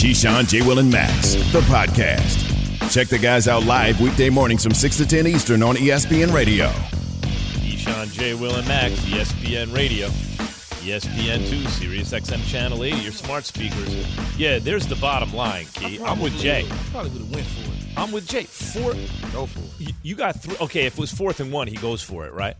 Keyshawn, J. Will, and Max, the podcast. Check the guys out live weekday mornings from 6 to 10 Eastern on ESPN Radio. Keyshawn, J. Will, and Max, ESPN Radio. ESPN 2, Sirius XM Channel 80, your smart speakers. Yeah, there's the bottom line, Key. I'm with Jay. Probably would have went for it. I'm with Jay. Four. Go for it. You, you got three. Okay, if it was fourth and one, he goes for it, right?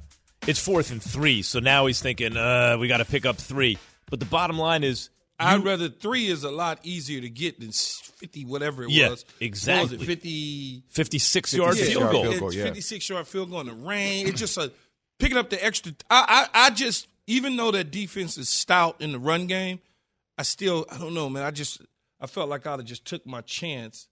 It's fourth and three, so now he's thinking, uh, we got to pick up three. But the bottom line is, I'd rather three is a lot easier to get than fifty whatever it Yeah, was. exactly. What was it fifty? 56 yard 56 field yard goal. field goal, yeah. fifty-six yard field goal in the rain. It's just a picking up the extra. I, I I just even though that defense is stout in the run game, I still I don't know, man. I just I felt like I'd have just took my chance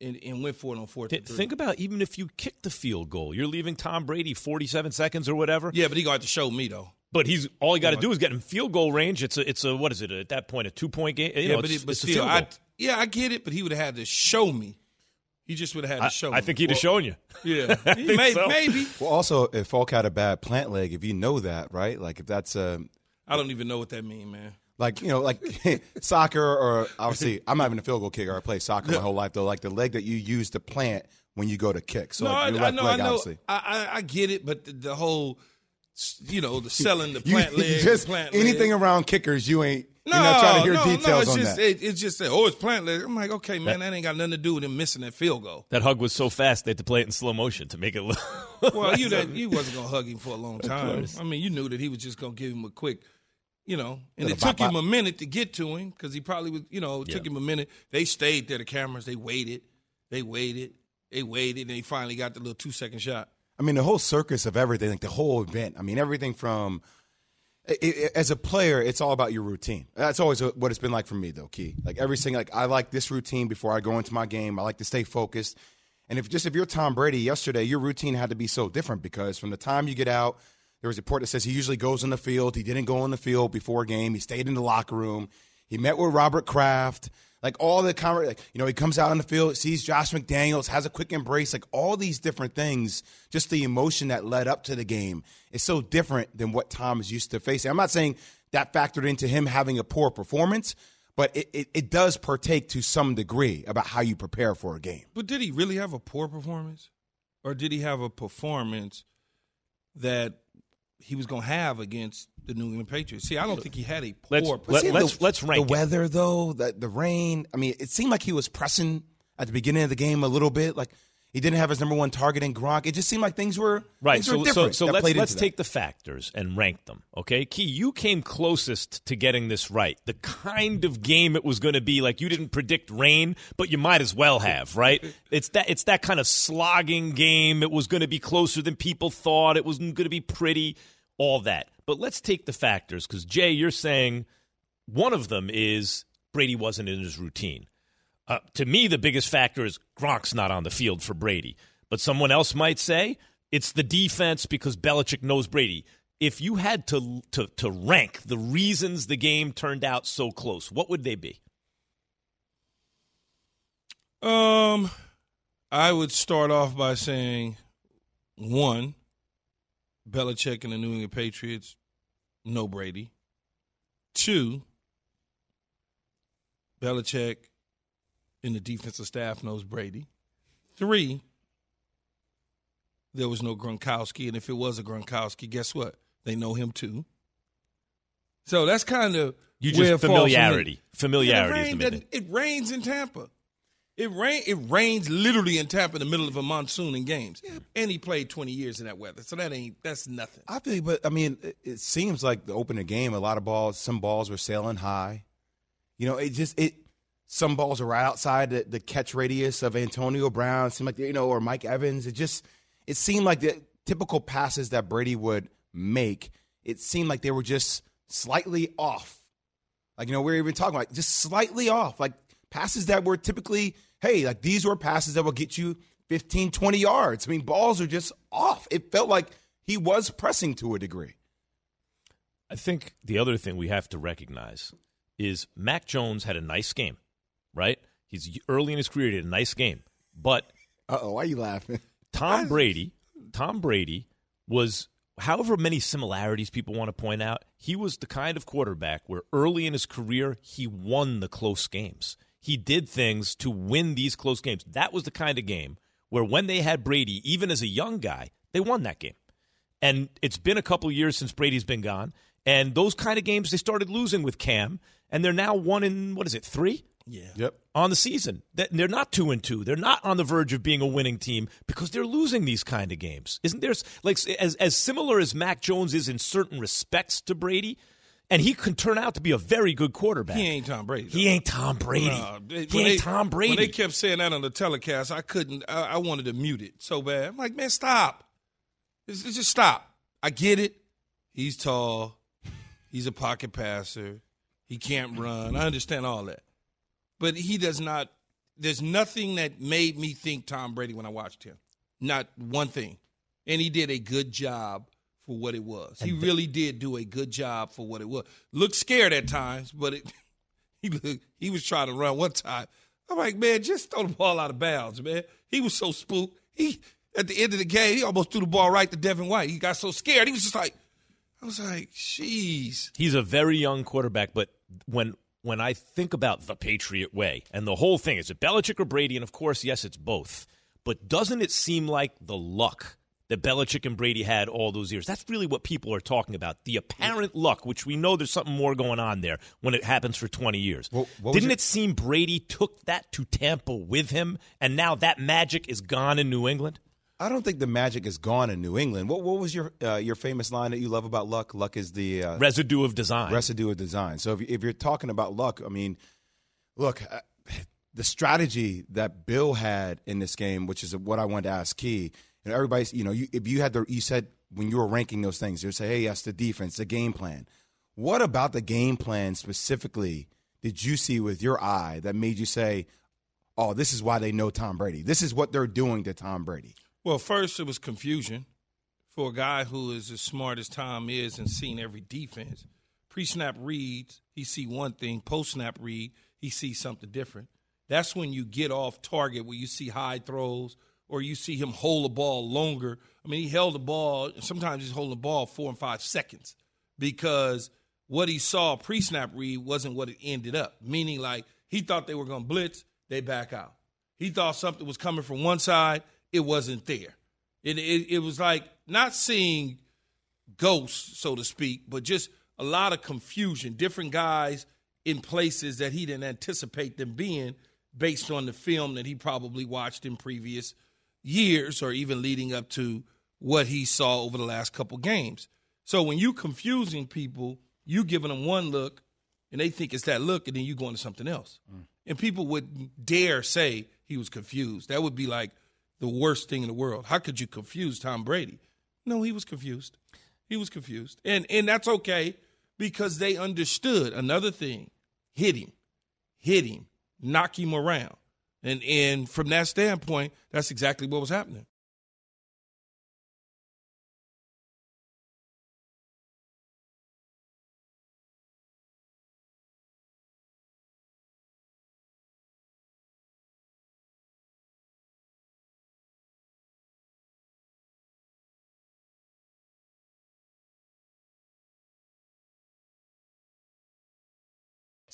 and, and went for it on fourth. Th- Think about even if you kick the field goal, you're leaving Tom Brady 47 seconds or whatever. yeah, but he got to show me though. But he's all he got to do is get him field goal range. It's a it's a what is it at that point a two point game? You yeah, know, but, it's, it, but a still, field I goal. yeah I get it, but he would have had to show me. He just would have had to I, show. I me. think he'd have shown you. Yeah, maybe, so. maybe. Well, also, if Folk had a bad plant leg, if you know that, right? Like if that's a I don't even know what that means, man. like you know like soccer or obviously I'm not even a field goal kicker. I played soccer my whole life though. Like the leg that you use to plant when you go to kick. So no, like, I, your I left know, leg, I know, obviously. I, I, I get it, but the, the whole, you know, the selling the You- plant just plant anything leg. around kickers, you ain't. No, you're not trying to hear no, no, details it's on just, that. It, it's just that, oh, it's plant leg. I'm like, okay, man, that, ain't got nothing to do with him missing that field goal. That hug was so fast they had to play it in slow motion to make it look. Well, you that you wasn't gonna hug him for a long time. I mean, you knew that he was just gonna give him a quick, you know, and Little it took bop, him bop. a minute to get to him because he probably was, you know, it took him a minute. They stayed there, the cameras. They waited, they waited, they waited, and he finally got the little two second shot. I mean, the whole circus of everything, like the whole event. I mean, everything from it, it- as a player, it's all about your routine. That's always what it's been like for me, though. Key, like every single, like I like this routine before I go into my game. I like to stay focused. And if just if you're Tom Brady, yesterday your routine had to be so different because from the time you get out, there was a report that says he usually goes in the field. He didn't go in the field before a game. He stayed in the locker room. He met with Robert Kraft. Like all the conver- like you know, he comes out on the field, sees Josh McDaniels, has a quick embrace, like all these different things. Just the emotion that led up to the game is so different than what Tom is used to facing. I'm not saying that factored into him having a poor performance, but it, it, it does partake to some degree about how you prepare for a game. But did he really have a poor performance, or did he have a performance that he was going to have against the New England Patriots? See, I don't think he had a poor. Let's- performance. let- See, let's- the, let's rank the it. weather though, the, the rain. I mean, it seemed like he was pressing at the beginning of the game a little bit. Like he didn't have his number one target in Gronk. It just seemed like things were Right. Things were So, so, so let's let's take that. the factors and rank them. Okay, Key, you came closest to getting this right. The kind of game it was going to be. Like you didn't predict rain, but you might as well have. Right. It's that it's that kind of slogging game. It was going to be closer than people thought. It wasn't going to be pretty. All that. But let's take the factors because Jay, you're saying one of them is Brady wasn't in his routine. Uh, to me, the biggest factor is Gronk's not on the field for Brady. But someone else might say it's the defense because Belichick knows Brady. If you had to, to, to rank the reasons the game turned out so close, what would they be? Um, I would start off by saying one, Belichick and the New England Patriots know Brady. Two, Belichick and the defensive staff knows Brady. Three, there was no Gronkowski, and if it was a Gronkowski, guess what? They know him too. So that's kind of You just familiarity. Familiarity Yeah, it, the rain main doesn't- thing. it rains in Tampa. It rain. It rains literally in Tampa in the middle of a monsoon in games, and he played twenty years in that weather. So that ain't that's nothing. I feel, but I mean, it, it seems like the opening game, a lot of balls, some balls were sailing high. You know, it just it. Some balls are right outside the, the catch radius of Antonio Brown. Seemed like you know, or Mike Evans. It just it seemed like the typical passes that Brady would make. It seemed like they were just slightly off. Like you know, we're even talking about just slightly off. Like passes that were typically, hey, like these were passes that will get you 15, 20 yards. I mean, balls are just off. It felt like he was pressing to a degree. I think the other thing we have to recognize is Mac Jones had a nice game, right? He's early in his career, he had a nice game. But Uh oh, why are you laughing? Tom Brady, Tom Brady was however many similarities people want to point out, he was the kind of quarterback where early in his career he won the close games. He did things to win these close games. That was the kind of game where when they had Brady, even as a young guy, they won that game. And it's been a couple years since Brady's been gone. And those kind of games they started losing with Cam, and they're now one in what is it, three? Yeah. Yep. on the season. That they're not two and two. They're not on the verge of being a winning team because they're losing these kind of games. Isn't there like as as similar as Mac Jones is in certain respects to Brady, and he can turn out to be a very good quarterback. He ain't Tom Brady. He ain't Tom Brady. No, they- he ain't they- Tom Brady. When they kept saying that on the telecast, I couldn't. I, I wanted to mute it so bad. I'm like, man, stop. It's, it's just stop. I get it. He's tall. He's a pocket passer. He can't run. I understand all that, but he does not. There's nothing that made me think Tom Brady when I watched him. Not one thing, and he did a good job for what it was. He really did do a good job for what it was. Looked scared at times, but it, he looked, he was trying to run one time. I'm like, man, just throw the ball out of bounds, man. He was so spooked. He at the end of the game, he almost threw the ball right to Devin White. He got so scared. He was just like, I was like, jeez. He's a very young quarterback, but when when I think about the Patriot way and the whole thing, is it Belichick or Brady? And of course, yes, it's both. But doesn't it seem like the luck that Belichick and Brady had all those years? That's really what people are talking about. The apparent luck, which we know there's something more going on there when it happens for 20 years. Well, Didn't it seem Brady took that to Tampa with him, and now that magic is gone in New England? I don't think the magic is gone in New England. What what was your uh, your famous line that you love about luck? Luck is the uh, Residue of design. residue of design. So if, if you're talking about luck, I mean, look, uh, the strategy that Bill had in this game, which is what I wanted to ask Key, and everybody's, you know, you, if you had the, you said when you were ranking those things, you would say, hey, yes, the defense, the game plan. What about the game plan specifically did you see with your eye that made you say, oh, this is why they know Tom Brady? This is what they're doing to Tom Brady. Well, first it was confusion for a guy who is as smart as Tom is and seen every defense. Pre-snap reads, he see one thing. Post-snap read, he sees something different. That's when you get off target, where you see high throws or you see him hold the ball longer. I mean, he held the ball. Sometimes he's holding the ball four and five seconds because what he saw pre-snap read wasn't what it ended up. Meaning, like he thought they were going to blitz, they back out. He thought something was coming from one side, it wasn't there. It, it, it was like not seeing ghosts, so to speak, but just a lot of confusion. Different guys in places that he didn't anticipate them being based on the film that he probably watched in previous years or even leading up to what he saw over the last couple games. So when you confusing people, you giving them one look and they think it's that look and then you going to something else. Mm. And people would dare say he was confused. That would be like the worst thing in the world. How could you confuse Tom Brady? No, he was confused. He was confused. And and that's okay because they understood another thing. Hit him. Hit him. Knock him around. And and from that standpoint, that's exactly what was happening.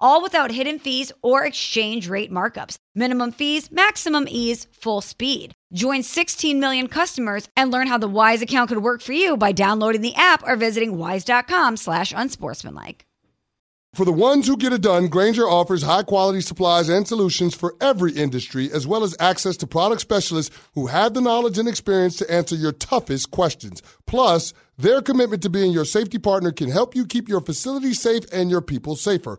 All without hidden fees or exchange rate markups. Minimum fees, maximum ease, full speed. Join 16 million customers and learn how the Wise account could work for you by downloading the app or visiting wise.com slash unsportsmanlike. For the ones who get it done, Grainger offers high quality supplies and solutions for every industry, as well as access to product specialists who have the knowledge and experience to answer your toughest questions. Plus, their commitment to being your safety partner can help you keep your facility safe and your people safer.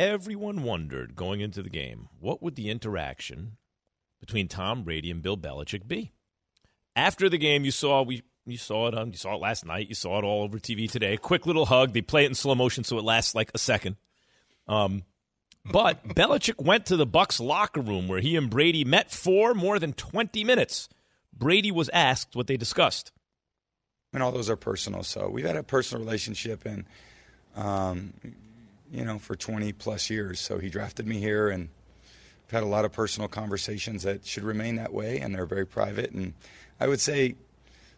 Everyone wondered going into the game what would the interaction between Tom Brady and Bill Belichick be. After the game, you saw we you saw it on you saw it last night. You saw it all over TV today. A Quick little hug. They play it in slow motion so it lasts like a second. Um, but Belichick went to the Bucs locker room where he and Brady met for more than 20 minutes. Brady was asked what they discussed. And all those are personal. So we've had a personal relationship and um, you know, for 20 plus years. So he drafted me here and I've had a lot of personal conversations that should remain that way and they're very private and I would say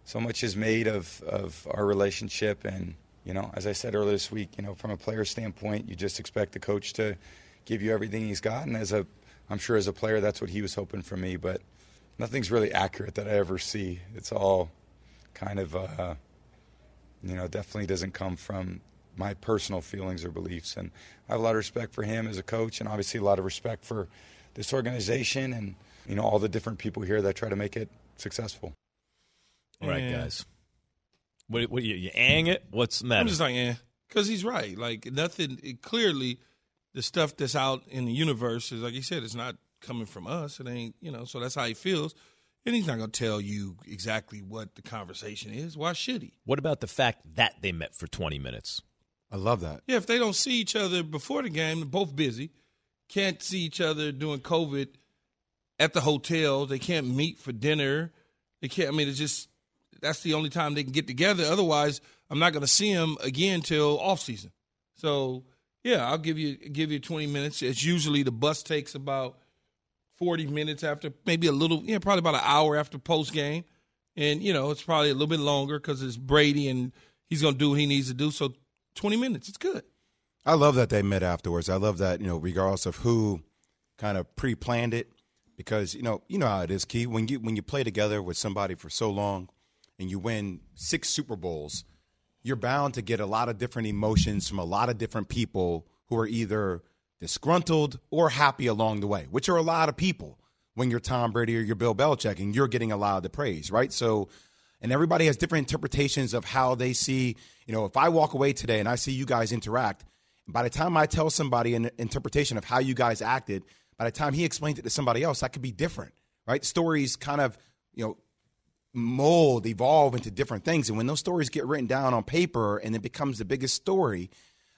so much is made of, of our relationship and you know, as I said earlier this week, you know, from a player standpoint, you just expect the coach to give you everything he's got. And as a, I'm sure as a player, that's what he was hoping for me. But nothing's really accurate that I ever see. It's all kind of, uh, you know, definitely doesn't come from my personal feelings or beliefs. And I have a lot of respect for him as a coach, and obviously a lot of respect for this organization and you know all the different people here that try to make it successful. All right, guys. What, what you, you ang it? What's the matter? I'm just like, eh, because he's right. Like nothing. It, clearly, the stuff that's out in the universe is like he said. It's not coming from us. It ain't. You know. So that's how he feels. And he's not going to tell you exactly what the conversation is. Why should he? What about the fact that they met for 20 minutes? I love that. Yeah, if they don't see each other before the game, they're both busy, can't see each other during COVID at the hotel. They can't meet for dinner. They can't. I mean, it's just that's the only time they can get together. Otherwise, I'm not going to see them again till off season. So yeah, I'll give you give you 20 minutes. It's usually the bus takes about 40 minutes after, maybe a little, yeah, probably about an hour after post game, and you know it's probably a little bit longer because it's Brady and he's going to do what he needs to do. So 20 minutes, it's good. I love that they met afterwards. I love that you know, regardless of who kind of pre-planned it, because you know, you know how it is, Key. When you when you play together with somebody for so long, and you win six Super Bowls, you're bound to get a lot of different emotions from a lot of different people who are either disgruntled or happy along the way, which are a lot of people when you're Tom Brady or you're Bill Belichick and you're getting a lot of the praise, right? So, and everybody has different interpretations of how they see, you know, if I walk away today and I see you guys interact, by the time I tell somebody an interpretation of how you guys acted, by the time he explains it to somebody else, that could be different, right? Stories kind of, you know, mold, evolve into different things. And when those stories get written down on paper and it becomes the biggest story,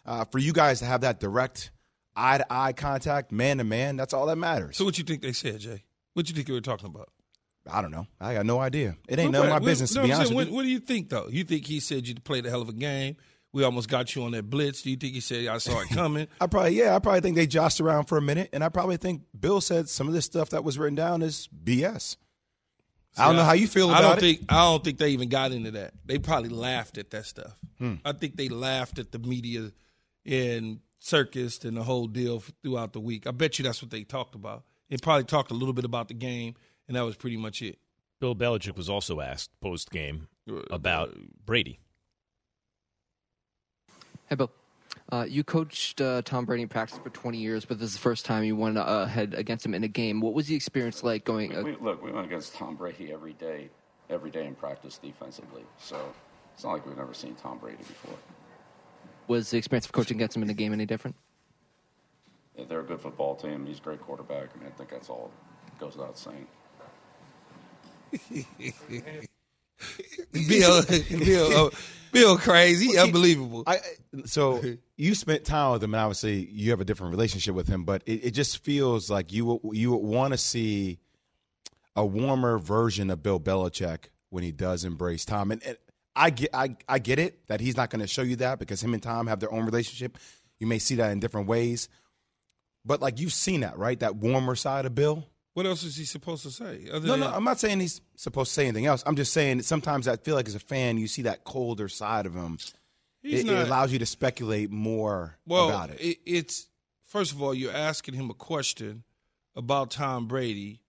uh, for you guys to have that direct eye to eye contact, man to man, that's all that matters. So what you think they said, Jay? What you think they were talking about? I don't know. I got no idea. It ain't none of my what- business, no, to be honest with what, what do you think, though? You think he said you played a hell of a game? We almost got you on that blitz. Do you think he said I saw it coming? I probably, yeah, I probably think they joshed around for a minute. And I probably think Bill said some of this stuff that was written down is BS. I don't know how you feel I about don't it. think I don't think they even got into that. They probably laughed at that stuff. Hmm. I think they laughed at the media and circus and the whole deal throughout the week. I bet you that's what they talked about. They probably talked a little bit about the game, and that was pretty much it. Bill Belichick was also asked post game about Brady. Hey, Bill. Uh, you coached uh, Tom Brady in practice for 20 years, but this is the first time you went uh, ahead against him in a game. What was the experience like going? Uh, We, look, we went against Tom Brady every day, every day in practice defensively. So it's not like we've never seen Tom Brady before. was the experience of coaching against him in a game any different? Yeah, They're a good football team. He's a great quarterback. I mean, I think that's all goes without saying. Bill, Bill, uh, Bill, crazy, unbelievable. I, so you spent time with him, and obviously you have a different relationship with him. But it, it just feels like you would- you would want to see a warmer version of Bill Belichick when he does embrace Tom. And, and I get I, I get it that he's not going to show you that because him and Tom have their own relationship. You may see that in different ways, but like you've seen that, right? That warmer side of Bill. What else is he supposed to say? Other No, than, no, I'm not saying he's supposed to say anything else. I'm just saying that sometimes I feel like as a fan, you see that colder side of him. It, not- it allows you to speculate more well, about it. It's first of all, you're asking him a question about Tom Brady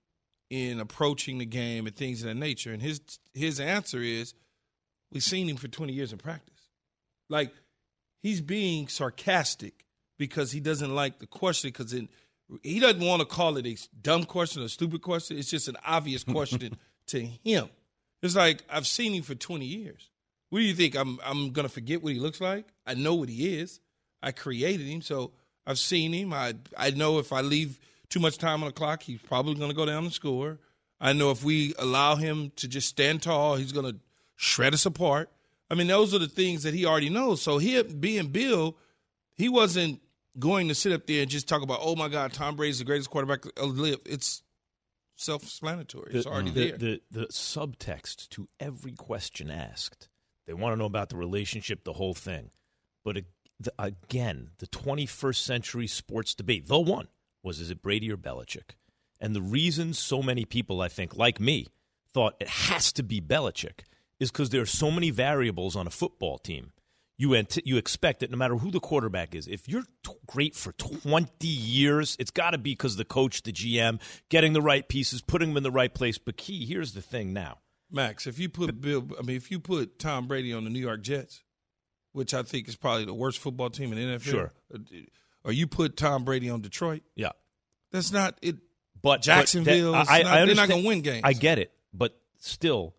in approaching the game and things of that nature, and his his answer is, "We've seen him for 20 years in practice." Like he's being sarcastic because he doesn't like the question because it. He doesn't want to call it a dumb question or a stupid question. It's just an obvious question to him. It's like I've seen him for 20 years. What do you think? I'm I'm gonna forget what he looks like? I know what he is. I created him, so I've seen him. I I know if I leave too much time on the clock, he's probably going to go down and score. I know if we allow him to just stand tall, he's going to shred us apart. I mean, those are the things that he already knows. So he being Bill, he wasn't going to sit up there and just talk about, oh my God, Tom Brady's the greatest quarterback to live. It's self-explanatory. It's already the, there. The, the subtext to every question asked, they want to know about the relationship, the whole thing. But the, again, the 21st century sports debate, the one was is it Brady or Belichick? And the reason so many people, I think, like me, thought it has to be Belichick is because there are so many variables on a football team. You ant- you expect that no matter who the quarterback is, if you're t- great for 20 years, it's got to be because the coach, the GM, getting the right pieces, putting them in the right place. But key, here's the thing now. Max, if you put Bill, I mean, if you put Tom Brady on the New York Jets, which I think is probably the worst football team in the NFL, Sure. Uh, or you put Tom Brady on Detroit, Yeah. that's not it. But Jacksonville, but that- I, not- I they're not gonna win games. I get it, but still,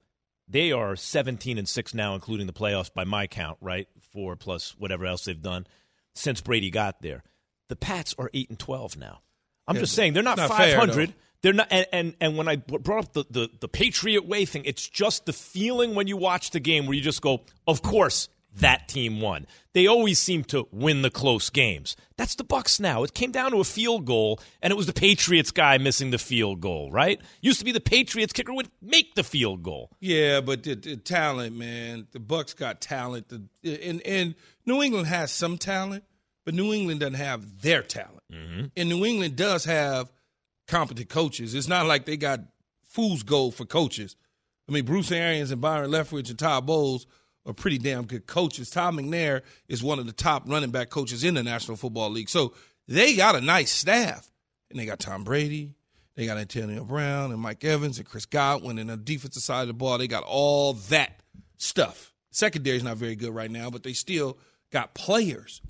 they are 17 and six now, including the playoffs by my count. Right, four plus whatever else they've done since Brady got there. The Pats are eight and 12 now. I'm Yeah, just saying they're not, not 500. they're not, and, and and when I brought up the, the the Patriot way thing, it's just the feeling when you watch the game where you just go, "Of course, that team won." They always seem to win the close games. That's the Bucs now. It came down to a field goal, and it was the Patriots guy missing the field goal. Right? Used to be the Patriots kicker would make the field goal. Yeah, but the, the talent, man, the Bucs got talent. The, and and New England has some talent, but New England doesn't have their talent. Mm-hmm. And New England does have competent coaches. It's not like they got fool's gold for coaches. I mean, Bruce Arians and Byron Leftwich and Todd Bowles are pretty damn good coaches. Todd McNair is one of the top running back coaches in the National Football League. So they got a nice staff. And they got Tom Brady, they got Antonio Brown and Mike Evans and Chris Godwin and the defensive side of the ball. They got all that stuff. Secondary's not very good right now, but they still got players.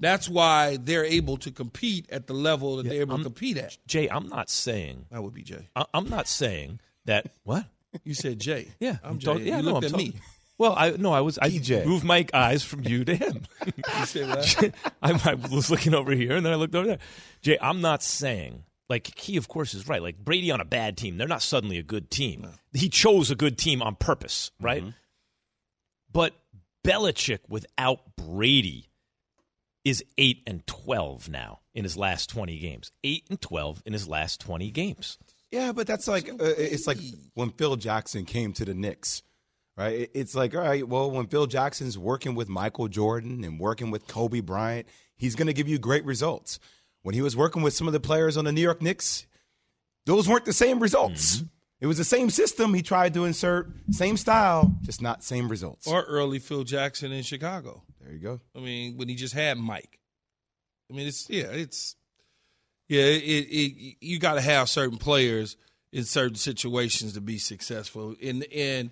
That's why they're able to compete at the level that they're able I'm- to compete at. Jay, I'm not saying That would be Jay. I- I'm not saying that what. You said Jay. Yeah, I'm Jay. talking- yeah, you no, looked I'm at me. Talking- Well, I no, I was I DJ. moved my eyes from you to him. You said what? I, I was looking over here and then I looked over there. Jay, I'm not saying like he of course, is right. Like Brady on a bad team, they're not suddenly a good team. He chose a good team on purpose, right? But Belichick without Brady is eight and twelve now in his last twenty games. Eight and twelve in his last twenty games. Yeah, but that's like uh, it's like when Phil Jackson came to the Knicks, right? It's like all right, well, when Phil Jackson's working with Michael Jordan and working with Kobe Bryant, he's going to give you great results. When he was working with some of the players on the New York Knicks, those weren't the same results. Mm-hmm. It was the same system he tried to insert, same style, just not same results. or early Phil Jackson in Chicago. there you go. I mean, when he just had Mike. I mean, it's yeah, it's yeah. It, it you got to have certain players in certain situations to be successful, and and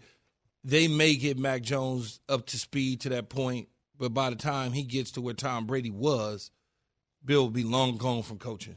they may get Mac Jones up to speed to that point, but by the time he gets to where Tom Brady was, Bill will be long gone from coaching.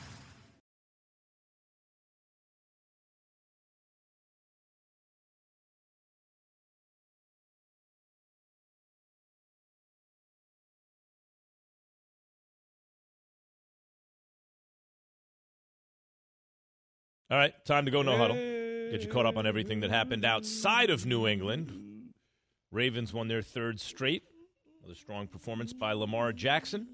All right, time to go no huddle. Get you caught up on everything that happened outside of New England. Ravens won their third straight with a strong performance by Lamar Jackson.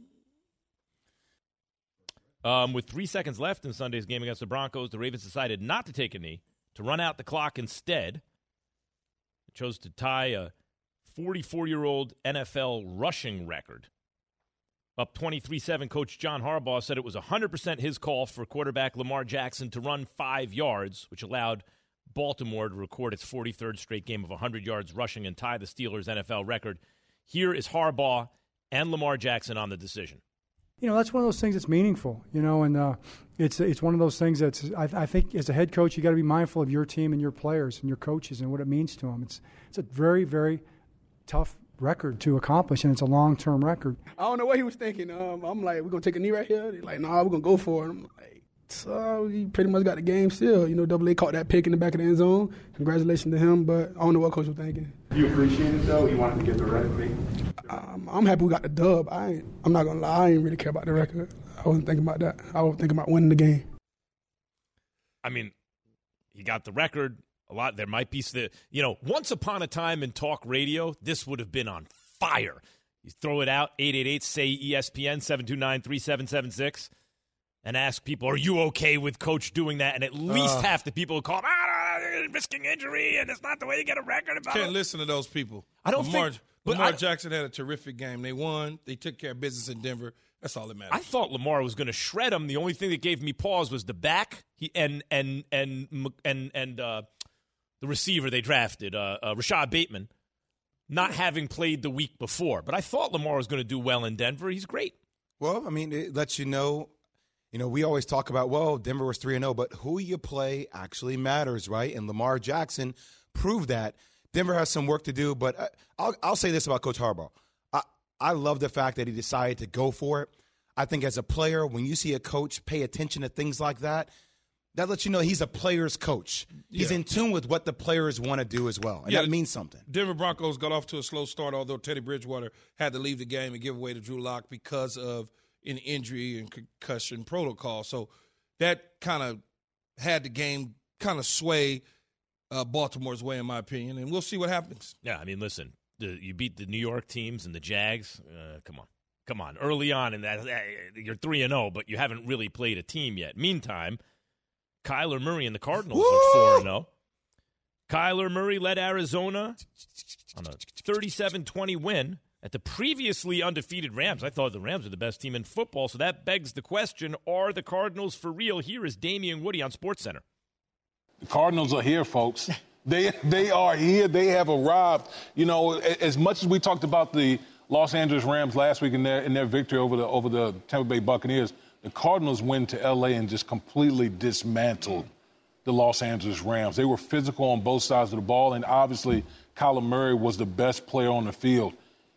Um, with three seconds left in Sunday's game against the Broncos, the Ravens decided not to take a knee, to run out the clock instead. It chose to tie a 44 year old NFL rushing record. Up 23 7, Coach John Harbaugh said it was 100% his call for quarterback Lamar Jackson to run five yards, which allowed Baltimore to record its 43rd straight game of 100 yards rushing and tie the Steelers' NFL record. Here is Harbaugh and Lamar Jackson on the decision. You know, that's one of those things that's meaningful, you know, and uh, it's, it's one of those things that's, I, I think as a head coach, you got to be mindful of your team and your players and your coaches and what it means to them. It's, it's a very, very tough record to accomplish, and it's a long term record. I don't know what he was thinking. Um, I'm like, we're gonna take a knee right here. He's like, nah, we're gonna go for it. I'm like, so he pretty much got the game still. You know, Double A caught that pick in the back of the end zone. Congratulations to him, but I don't know what coach was thinking. You appreciate it though. You wanted to get the record. Um, I'm happy we got the dub. I ain't, I'm not gonna lie. I didn't really care about the record. I wasn't thinking about that. I was thinking about winning the game. I mean, he got the record. A lot. There might be the you know. Once upon a time in talk radio, this would have been on fire. You throw it out 888 say ESPN 729 3776 and ask people, are you okay with coach doing that? And at least Uh. half the people call, ah, risking injury, and it's not the way you get a record. About Can't listen to those people. I don't Lamar, think- Lamar I- Jackson had a terrific game. They won. They took care of business in Denver. That's all that matters. I thought Lamar was going to shred him. The only thing that gave me pause was the back he, and and and and and uh, the receiver they drafted, uh, uh, Rashod Bateman, not having played the week before. But I thought Lamar was going to do well in Denver. He's great. Well, I mean, it lets you know. You know, we always talk about well, Denver was three and zero, but who you play actually matters, right? And Lamar Jackson proved that. Denver has some work to do, but I- I'll I'll say this about Coach Harbaugh. I I love the fact that he decided to go for it. I think as a player, when you see a coach pay attention to things like that, that lets you know he's a player's coach. He's Yeah. in tune with what the players want to do as well, and Yeah, that means something. Denver Broncos got off to a slow start, although Teddy Bridgewater had to leave the game and give away to Drew Lock because of an injury and concussion protocol. So that kind of had the game kind of sway uh, Baltimore's way, in my opinion. And we'll see what happens. Yeah, I mean, listen, the, you beat the New York teams and the Jags. Uh, come on, come on. Early on in that, uh, you're three and zero, but you haven't really played a team yet. Meantime, Kyler Murray and the Cardinals are four and zero. Kyler Murray led Arizona on a 37-20 win at the previously undefeated Rams. I thought the Rams were the best team in football, so that begs the question: Are the Cardinals for real? Here is Damien Woody on Sports Center. The Cardinals are here, folks. They they are here. They have arrived. You know, as much as we talked about the Los Angeles Rams last week in their in their victory over the over the Tampa Bay Buccaneers, the Cardinals went to LA and just completely dismantled the Los Angeles Rams. They were physical on both sides of the ball, and obviously Kyler Murray was the best player on the field.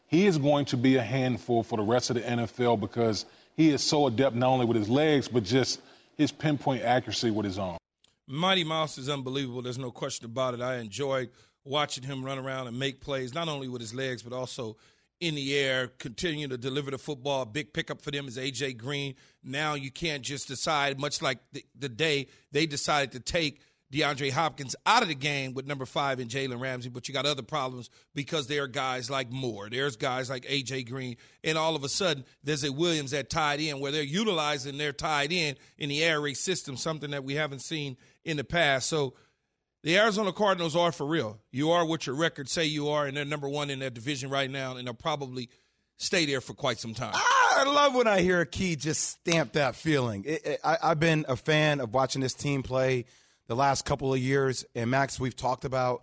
He is going to be a handful for the rest of the NFL because he is so adept not only with his legs but just his pinpoint accuracy with his arm. Mighty Mouse is unbelievable. There's no question about it. I enjoyed watching him run around and make plays, not only with his legs, but also in the air, continue to deliver the football. Big pickup for them is AJ Green. Now you can't just decide, much like the, the day they decided to take DeAndre Hopkins out of the game with number five and Jalen Ramsey, but you got other problems because there are guys like Moore, there's guys like AJ Green, and all of a sudden there's a Williams that tied in where they're utilizing their tied in in the air raid system, something that we haven't seen in the past. So the Arizona Cardinals are for real. You are what your records say you are, and they're number one in their division right now, and they'll probably stay there for quite some time. I love when I hear a key just stamp that feeling. It, it, I, I've been a fan of watching this team play the last couple of years. And Max, we've talked about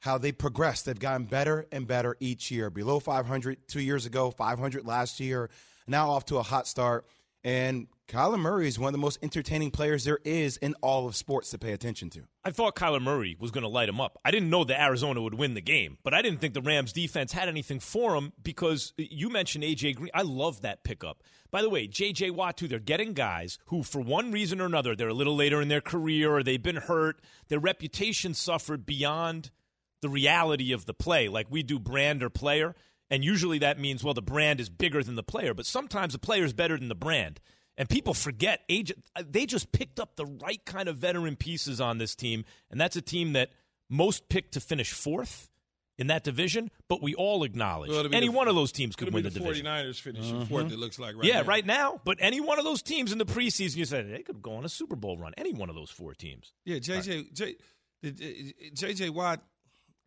how they progressed. They've gotten better and better each year. Below 500 two years ago, 500 last year, now off to a hot start. And Kyler Murray is one of the most entertaining players there is in all of sports to pay attention to. I thought Kyler Murray was going to light him up. I didn't know that Arizona would win the game, but I didn't think the Rams defense had anything for him because uh, you mentioned AJ Green. I love that pickup. By the way, JJ Watt too. They're getting guys who, for one reason or another, they're a little later in their career or they've been hurt. Their reputation suffered beyond the reality of the play, like we do brand or player. And usually that means, well, the brand is bigger than the player, but sometimes the player is better than the brand. And people forget age. They just picked up the right kind of veteran pieces on this team, and that's a team that most picked to finish fourth in that division. But we all acknowledge Well, any the- one of those teams could win be the, the division. 49ers finishing Mhm. fourth, it looks like right yeah, now. right now. But any one of those teams in the preseason, you said they could go on a Super Bowl run. Any one of those four teams. Yeah, JJ J, the- the- JJ Watt.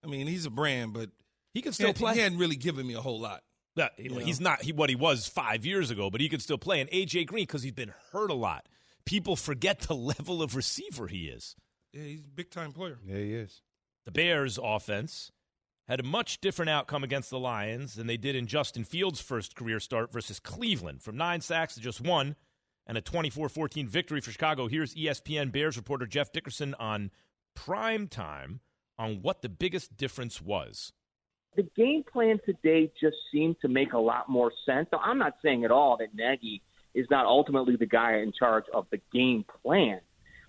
I mean, he's a brand, but he can still he, play. He hadn't really given me a whole lot. Yeah, You he's not he, what he was five years ago, but he can still play. And AJ Green, because he's been hurt a lot, people forget the level of receiver he is. Yeah, he's a big time player. Yeah, he is. The Bears' offense had a much different outcome against the Lions than they did in Justin Fields' first career start versus Cleveland. From nine sacks to just one, and a 24 14 victory for Chicago. Here's ESPN Bears reporter Jeff Dickerson on prime time on what the biggest difference was. The game plan today just seemed to make a lot more sense. So I'm not saying at all that Nagy is not ultimately the guy in charge of the game plan.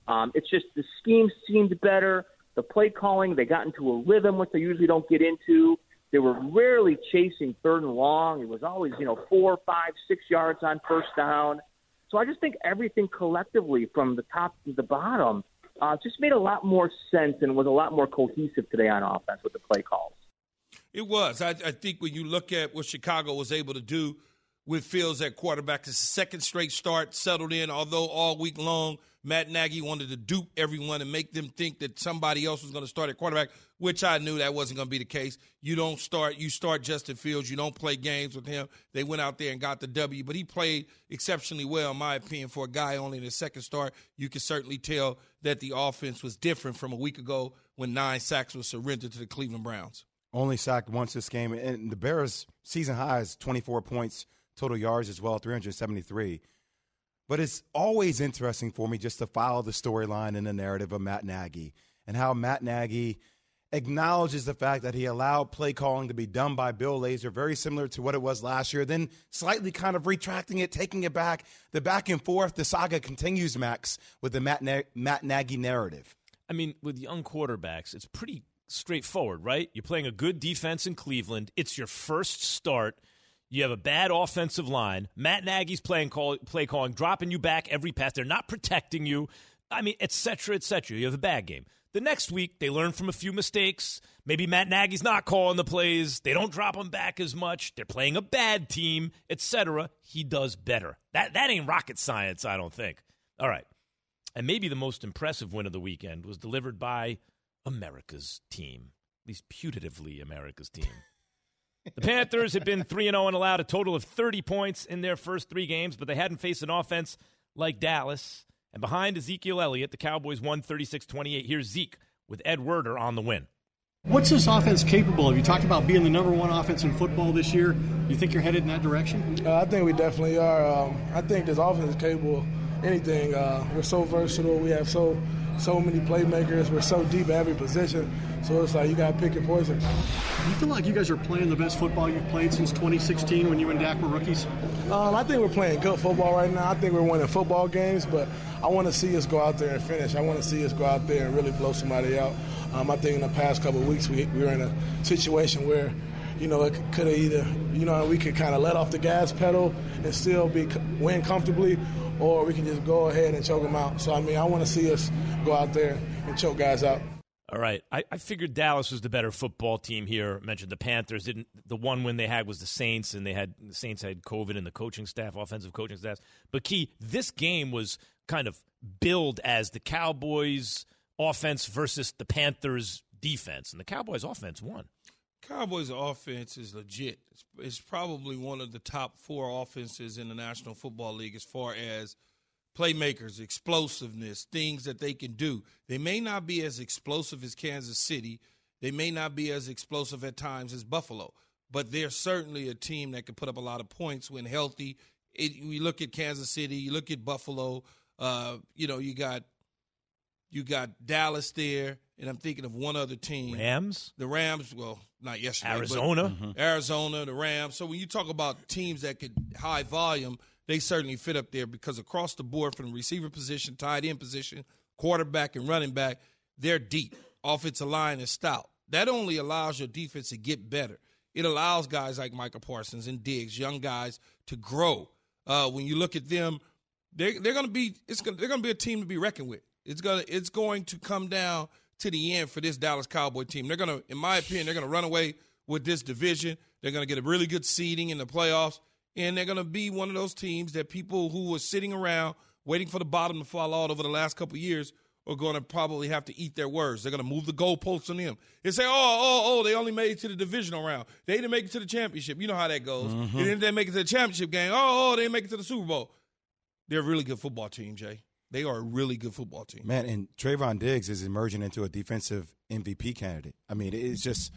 Um, it's just the scheme seemed better. The play calling, they got into a rhythm, which they usually don't get into. They were rarely chasing third and long. It was always, you know, four, five, six yards on first down. So I just think everything collectively from the top to the bottom uh, just made a lot more sense and was a lot more cohesive today on offense with the play calls. It was. I, I think when you look at what Chicago was able to do with Fields at quarterback, it's a second straight start, settled in. Although all week long, Matt Nagy wanted to dupe everyone and make them think that somebody else was going to start at quarterback, which I knew that wasn't going to be the case. You don't start. You start Justin Fields. You don't play games with him. They went out there and got the W, but he played exceptionally well, in my opinion, for a guy only in his second start. You can certainly tell that the offense was different from a week ago when nine sacks were surrendered to the Cleveland Browns. Only sacked once this game, and the Bears' season high is 24 points total yards as well, 373. But it's always interesting for me just to follow the storyline and the narrative of Matt Nagy and how Matt Nagy acknowledges the fact that he allowed play calling to be done by Bill Lazor, very similar to what it was last year, then slightly kind of retracting it, taking it back. The back and forth, the saga continues, Max, with the Matt, Na- Matt Nagy narrative. I mean, with young quarterbacks, it's pretty straightforward, right? You're playing a good defense in Cleveland. It's your first start. You have a bad offensive line. Matt Nagy's playing call, play calling, dropping you back every pass. They're not protecting you. I mean, et cetera, et cetera. You have a bad game. The next week, they learn from a few mistakes. Maybe Matt Nagy's not calling the plays. They don't drop him back as much. They're playing a bad team, et cetera. He does better. That that ain't rocket science, I don't think. All right. And maybe the most impressive win of the weekend was delivered by America's team, at least putatively America's team. the Panthers had been 3 0 and allowed a total of 30 points in their first three games, but they hadn't faced an offense like Dallas. And behind Ezekiel Elliott, the Cowboys won 36 28. Here's Zeke with Ed Werder on the win. What's this offense capable of? You talked about being the number one offense in football this year. You think you're headed in that direction? Uh, I think we definitely are. Um, I think this offense is capable of anything. Uh, we're so versatile. We have so so many playmakers. We're so deep at every position. So it's like you got to pick your poison. You feel like you guys are playing the best football you've played since 2016 when you and Dak were rookies? Um, I think we're playing good football right now. I think we're winning football games, but I want to see us go out there and finish. I want to see us go out there and really blow somebody out. Um, I think in the past couple of weeks we, we were in a situation where you know, it could have either, you know, we could kind of let off the gas pedal and still be win comfortably, or we can just go ahead and choke them out. So I mean, I want to see us go out there and choke guys out. All right. I, I figured Dallas was the better football team here. I mentioned the Panthers didn't. The one win they had was the Saints, and they had the Saints had COVID and the coaching staff, offensive coaching staff. But key, this game was kind of billed as the Cowboys' offense versus the Panthers' defense, and the Cowboys' offense won. Cowboys' offense is legit. It's, it's probably one of the top four offenses in the National Football League as far as playmakers, explosiveness, things that they can do. They may not be as explosive as Kansas City. They may not be as explosive at times as Buffalo, but they're certainly a team that can put up a lot of points when healthy. It, we look at Kansas City, you look at Buffalo. Uh, you know, you got you got Dallas there, and I'm thinking of one other team. Rams. The Rams. Well, not yesterday. Arizona. But Arizona. The Rams. So when you talk about teams that could high volume they certainly fit up there because across the board from the receiver position, tight end position, quarterback, and running back, they're deep. Offensive line is stout. That only allows your defense to get better. It allows guys like Micah Parsons and Diggs, young guys, to grow. Uh, when you look at them, they're, they're going to be it's gonna, they're going to be a team to be reckoned with. It's going to it's going to come down to the end for this Dallas Cowboy team. They're going to, in my opinion, they're going to run away with this division. They're going to get a really good seeding in the playoffs and they're going to be one of those teams that people who were sitting around waiting for the bottom to fall out over the last couple years are going to probably have to eat their words. They're going to move the goalposts on them and say, "Oh, oh, oh, they only made it to the divisional round. They didn't make it to the championship. You know how that goes. Mm-hmm. And then they make it to the championship game. Oh, oh, they didn't make it to the Super Bowl. They're a really good football team, Jay. They are a really good football team. Man, and Trevon Diggs is emerging into a defensive MVP candidate. I mean, it's just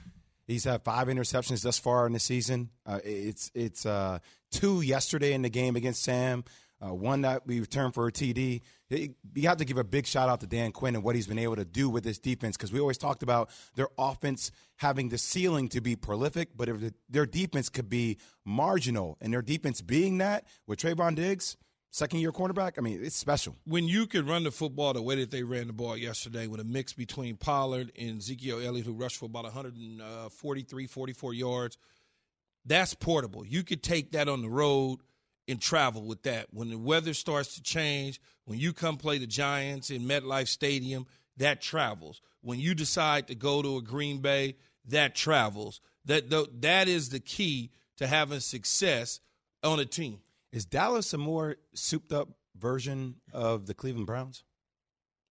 he's had five interceptions thus far in the season. Uh, it's it's uh, two yesterday in the game against Sam. Uh, one that we returned for a TD. You have to give a big shout out to Dan Quinn and what he's been able to do with this defense because we always talked about their offense having the ceiling to be prolific, but if the, their defense could be marginal, and their defense being that with Trevon Diggs, second year quarterback, I mean, it's special. When you can run the football the way that they ran the ball yesterday with a mix between Pollard and Ezekiel Elliott, who rushed for about 143, 44 yards, that's portable. You could take that on the road and travel with that. When the weather starts to change, when you come play the Giants in MetLife Stadium, that travels. When you decide to go to a Green Bay, that travels. That that is the key to having success on a team. Is Dallas a more souped up version of the Cleveland Browns?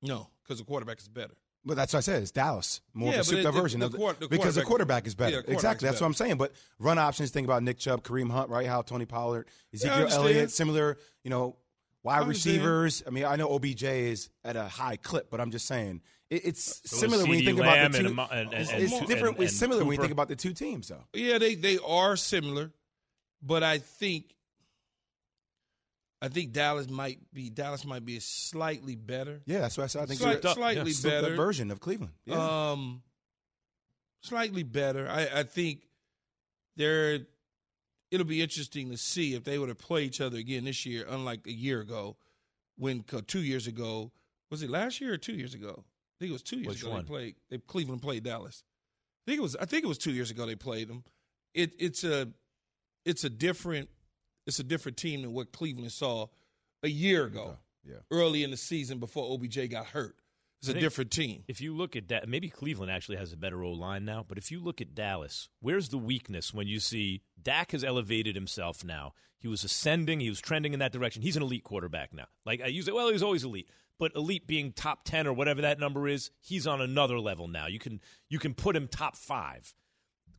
No, because the quarterback is better. But that's what I said. It's Dallas more yeah, of a souped up version the, of the, the because the quarterback is better. Yeah, exactly, that's better. what I'm saying. But run options. Think about Nick Chubb, Kareem Hunt, right? How Tony Pollard, Ezekiel understand. Elliott, similar. You know, wide understand. receivers. I mean, I know OBJ is at a high clip, but I'm just saying it, it's So similar when you CeeDee think about the and two. Amo- and- it's and- it's and- different. and- it's similar when you think about the two teams, though. Yeah, they they are similar, but I think I think Dallas might be Dallas might be slightly better. Yeah, that's what I said. I think Slight- you're- slightly souped up better version of Cleveland. Yeah. Um, slightly better. I, I think they're. It'll be interesting to see if they were to play each other again this year, unlike a year ago, when two years ago was it last year or two years ago? I think it was two years Which ago one? they played. They Cleveland played Dallas. I think it was. I think it was two years ago they played them. It, it's a, it's a different, it's a different team than what Cleveland saw a year ago. Yeah. Early in the season before OBJ got hurt, it's I a different team. If you look at that, maybe Cleveland actually has a better O line now. But if you look at Dallas, where's the weakness when you see Dak has elevated himself now? He was ascending, he was trending in that direction. He's an elite quarterback now. Like I use it, well, he was always elite, but elite being top ten or whatever that number is, he's on another level now. You can you can put him top five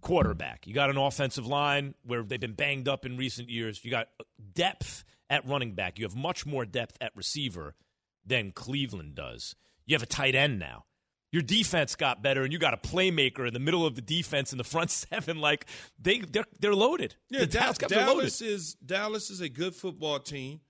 quarterback. You got an offensive line where they've been banged up in recent years. You got depth at running back. You have much more depth at receiver than Cleveland does. You have a tight end now. Your defense got better, and you got a playmaker in the middle of the defense in the front seven. Like they, they're, they're loaded. Yeah, the Da- Dallas loaded. Dallas is Dallas is a good football team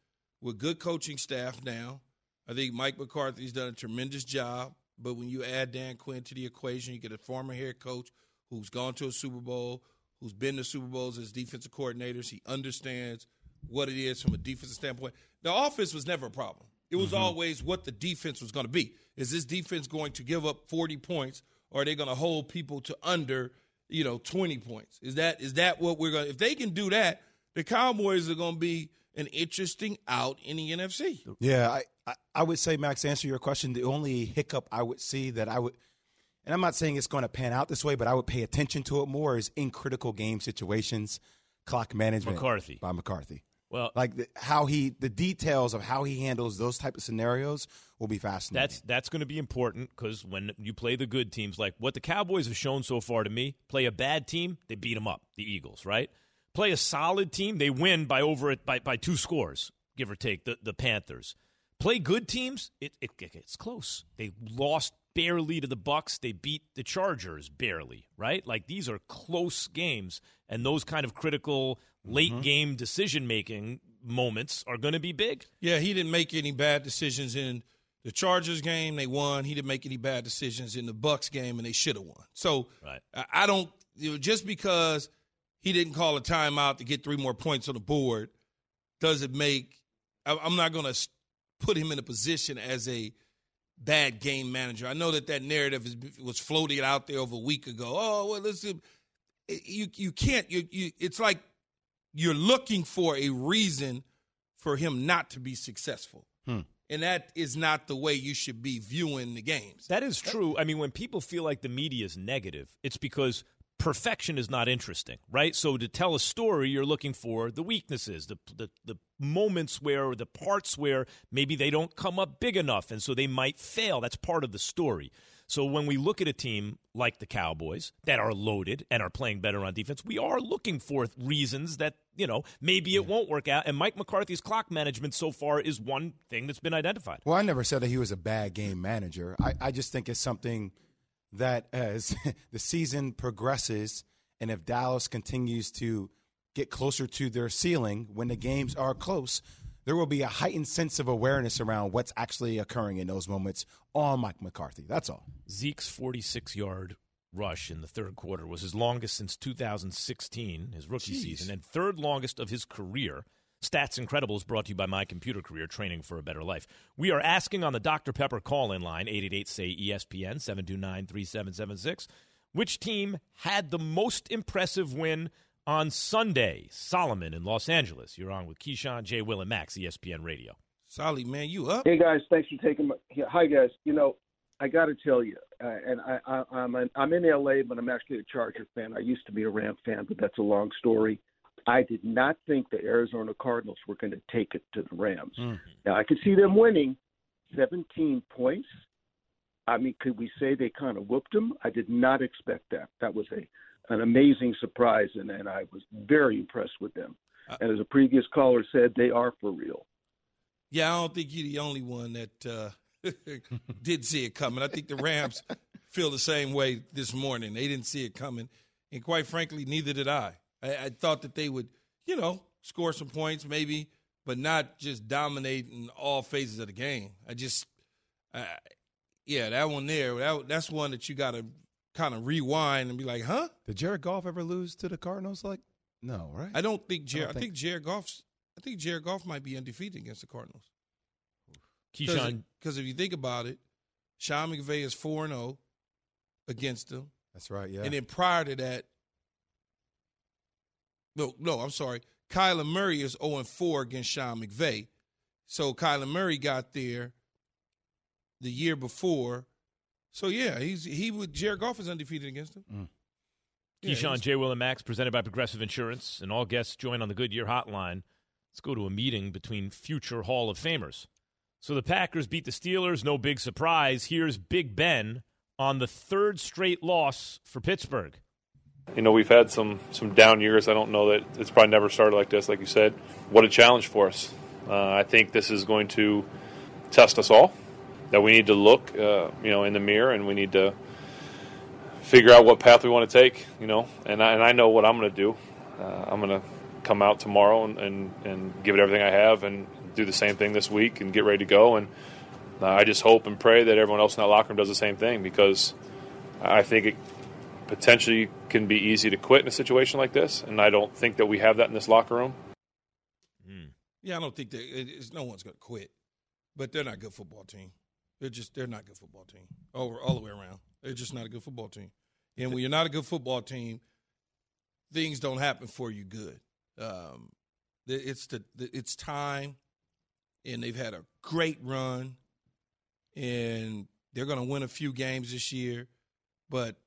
with good coaching staff now. I think Mike McCarthy's done a tremendous job. But when you add Dan Quinn to the equation, you get a former head coach who's gone to a Super Bowl, who's been to Super Bowls as defensive coordinators. He understands what it is from a defensive standpoint. The offense was never a problem. It was mm-hmm. always what the defense was going to be. Is this defense going to give up 40 points or are they going to hold people to under you know, 20 points. Is that is that what we're going to if they can do that, the Cowboys are going to be an interesting out in the NFC. Yeah, I, I, I would say, Max, answer your question, the only hiccup I would see that I would, and I'm not saying it's going to pan out this way, but I would pay attention to it more is in critical game situations, clock management. McCarthy. By McCarthy. Well, like the, how he, the details of how he handles those type of scenarios will be fascinating. That's that's going to be important because when you play the good teams, like what the Cowboys have shown so far to me, play a bad team, they beat them up. The Eagles, right? Play a solid team, they win by over it by, by two scores, give or take. The the Panthers play good teams, it, it it's close. They lost barely to the Bucs. They beat the Chargers barely, right? Like these are close games, and those kind of critical late Mm-hmm. game decision making moments are going to be big. Yeah, he didn't make any bad decisions in the Chargers game. They won. He didn't make any bad decisions in the Bucs game, and they should have won. So Right. I I don't you know, just because he didn't call a timeout to get three more points on the board does it make. I'm not going to put him in a position as a bad game manager. I know that that narrative is, was floated out there over a week ago. Oh well, listen, you you can't. You, you it's like you're looking for a reason for him not to be successful. Hmm. And that is not the way you should be viewing the games. That is true. I mean, when people feel like the media is negative, it's because perfection is not interesting, right? So to tell a story, you're looking for the weaknesses, the the, the moments where, or the parts where maybe they don't come up big enough, and so they might fail. That's part of the story. So when we look at a team like the Cowboys that are loaded and are playing better on defense, we are looking for reasons that you know maybe it won't work out. And Mike McCarthy's clock management so far is one thing that's been identified. Well, I never said that he was a bad game manager. I, I just think it's something that as the season progresses, and if Dallas continues to get closer to their ceiling when the games are close, there will be a heightened sense of awareness around what's actually occurring in those moments on Mike McCarthy. That's all. Zeke's 46 yard rush in the third quarter was his longest since 2016, his rookie Jeez. season, and third longest of his career. Stats Incredibles brought to you by My Computer Career Training for a Better Life. We are asking on the Dr. Pepper call in line, 888 say ESPN 729 3776, which team had the most impressive win on Sunday? Solomon in Los Angeles. You're on with Keyshawn, J. Will, and Max, ESPN Radio. Solly, man, you up? Hey guys, thanks for taking my. Hi guys. You know, I got to tell you, uh, and I, I, I'm in, I'm in LA, but I'm actually a Charger fan. I used to be a Ram fan, but that's a long story. I did not think the Arizona Cardinals were going to take it to the Rams. Now I could see them winning, 17 points. I mean, could we say they kind of whooped them? I did not expect that. That was a an amazing surprise, and, and I was very impressed with them. And as a previous caller said, they are for real. Yeah, I don't think you're the only one that uh, did see it coming. I think the Rams feel the same way this morning. They didn't see it coming, and quite frankly, neither did I. I, I thought that they would, you know, score some points maybe, but not just dominate in all phases of the game. I just, uh, yeah, that one there, that, that's one that you got to kind of rewind and be like, huh? Did Jared Goff ever lose to the Cardinals? Like, no, right? I don't think Jared. I, don't think Jared Goff's. I think Jared Goff might be undefeated against the Cardinals. Keyshawn, because if you think about it, Sean McVay is four and zero against them, That's right. Yeah. and then prior to that, no, no, I'm sorry, Kyler Murray is zero and four against Sean McVay. So Kyler Murray got there the year before. So yeah, he's he would Jared Goff is undefeated against him. Mm. Yeah, Keyshawn, J. Will, and Max, presented by Progressive Insurance, and all guests join on the Goodyear Hotline. Let's go to a meeting between future Hall of Famers. So the Packers beat the Steelers, no big surprise. Here's Big Ben on the third straight loss for Pittsburgh. You know, we've had some some down years. I don't know that it's probably never started like this, like you said. What a challenge for us. Uh, I think this is going to test us all. That we need to look, uh, you know, in the mirror, and we need to figure out what path we want to take. You know, and I, and I know what I'm going to do. Uh, I'm going to come out tomorrow and, and and give it everything I have, and do the same thing this week, and get ready to go. And uh, I just hope and pray that everyone else in that locker room does the same thing because I think it potentially can be easy to quit in a situation like this, and I don't think that we have that in this locker room. Yeah, I don't think that it's, no one's going to quit, but they're not a good football team. They're just they're not a good football team all all the way around. They're just not a good football team. And when you're not a good football team, things don't happen for you good. Um, it's the it's time, and they've had a great run, and they're going to win a few games this year, but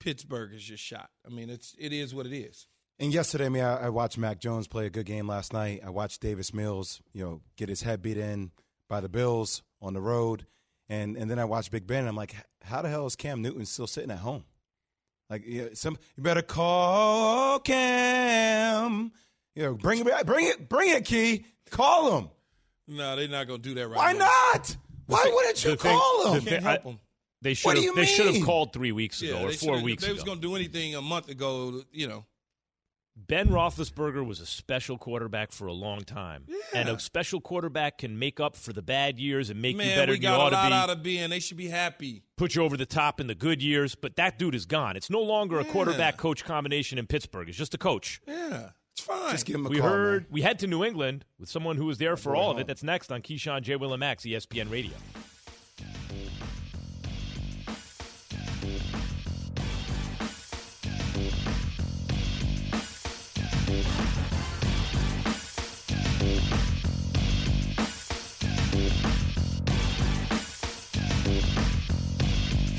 Pittsburgh is just shot. I mean, it's it is what it is. And yesterday, I mean, I, I watched Mac Jones play a good game last night. I watched Davis Mills, you know, get his head beat in by the Bills on the road, and and then I watched Big Ben. And I'm like, how the hell is Cam Newton still sitting at home? Like, you, know, some you better call Cam. You know, bring it, bring it, bring it, Key. Call him. No, they're not going to do that right Why now. not? Why thing- wouldn't you the thing- call the him? thing- Can't help 'em. They What should do have. you They should have called three weeks ago Yeah, or four should've- weeks if they was going to do anything a month ago, you know. Ben Roethlisberger was a special quarterback for a long time, and a special quarterback can make up for the bad years and make Man, you better we than you ought a lot to be. out of Ben. They should be happy. put you over the top in the good years, but that dude is gone. It's no longer a quarterback coach combination in Pittsburgh. It's just a coach. Yeah, it's fine. Just give him a we call, heard man. we head to New England with someone who was there oh, for boy all of it. That's next on Keyshawn J. Will and Max, E ESPN Radio.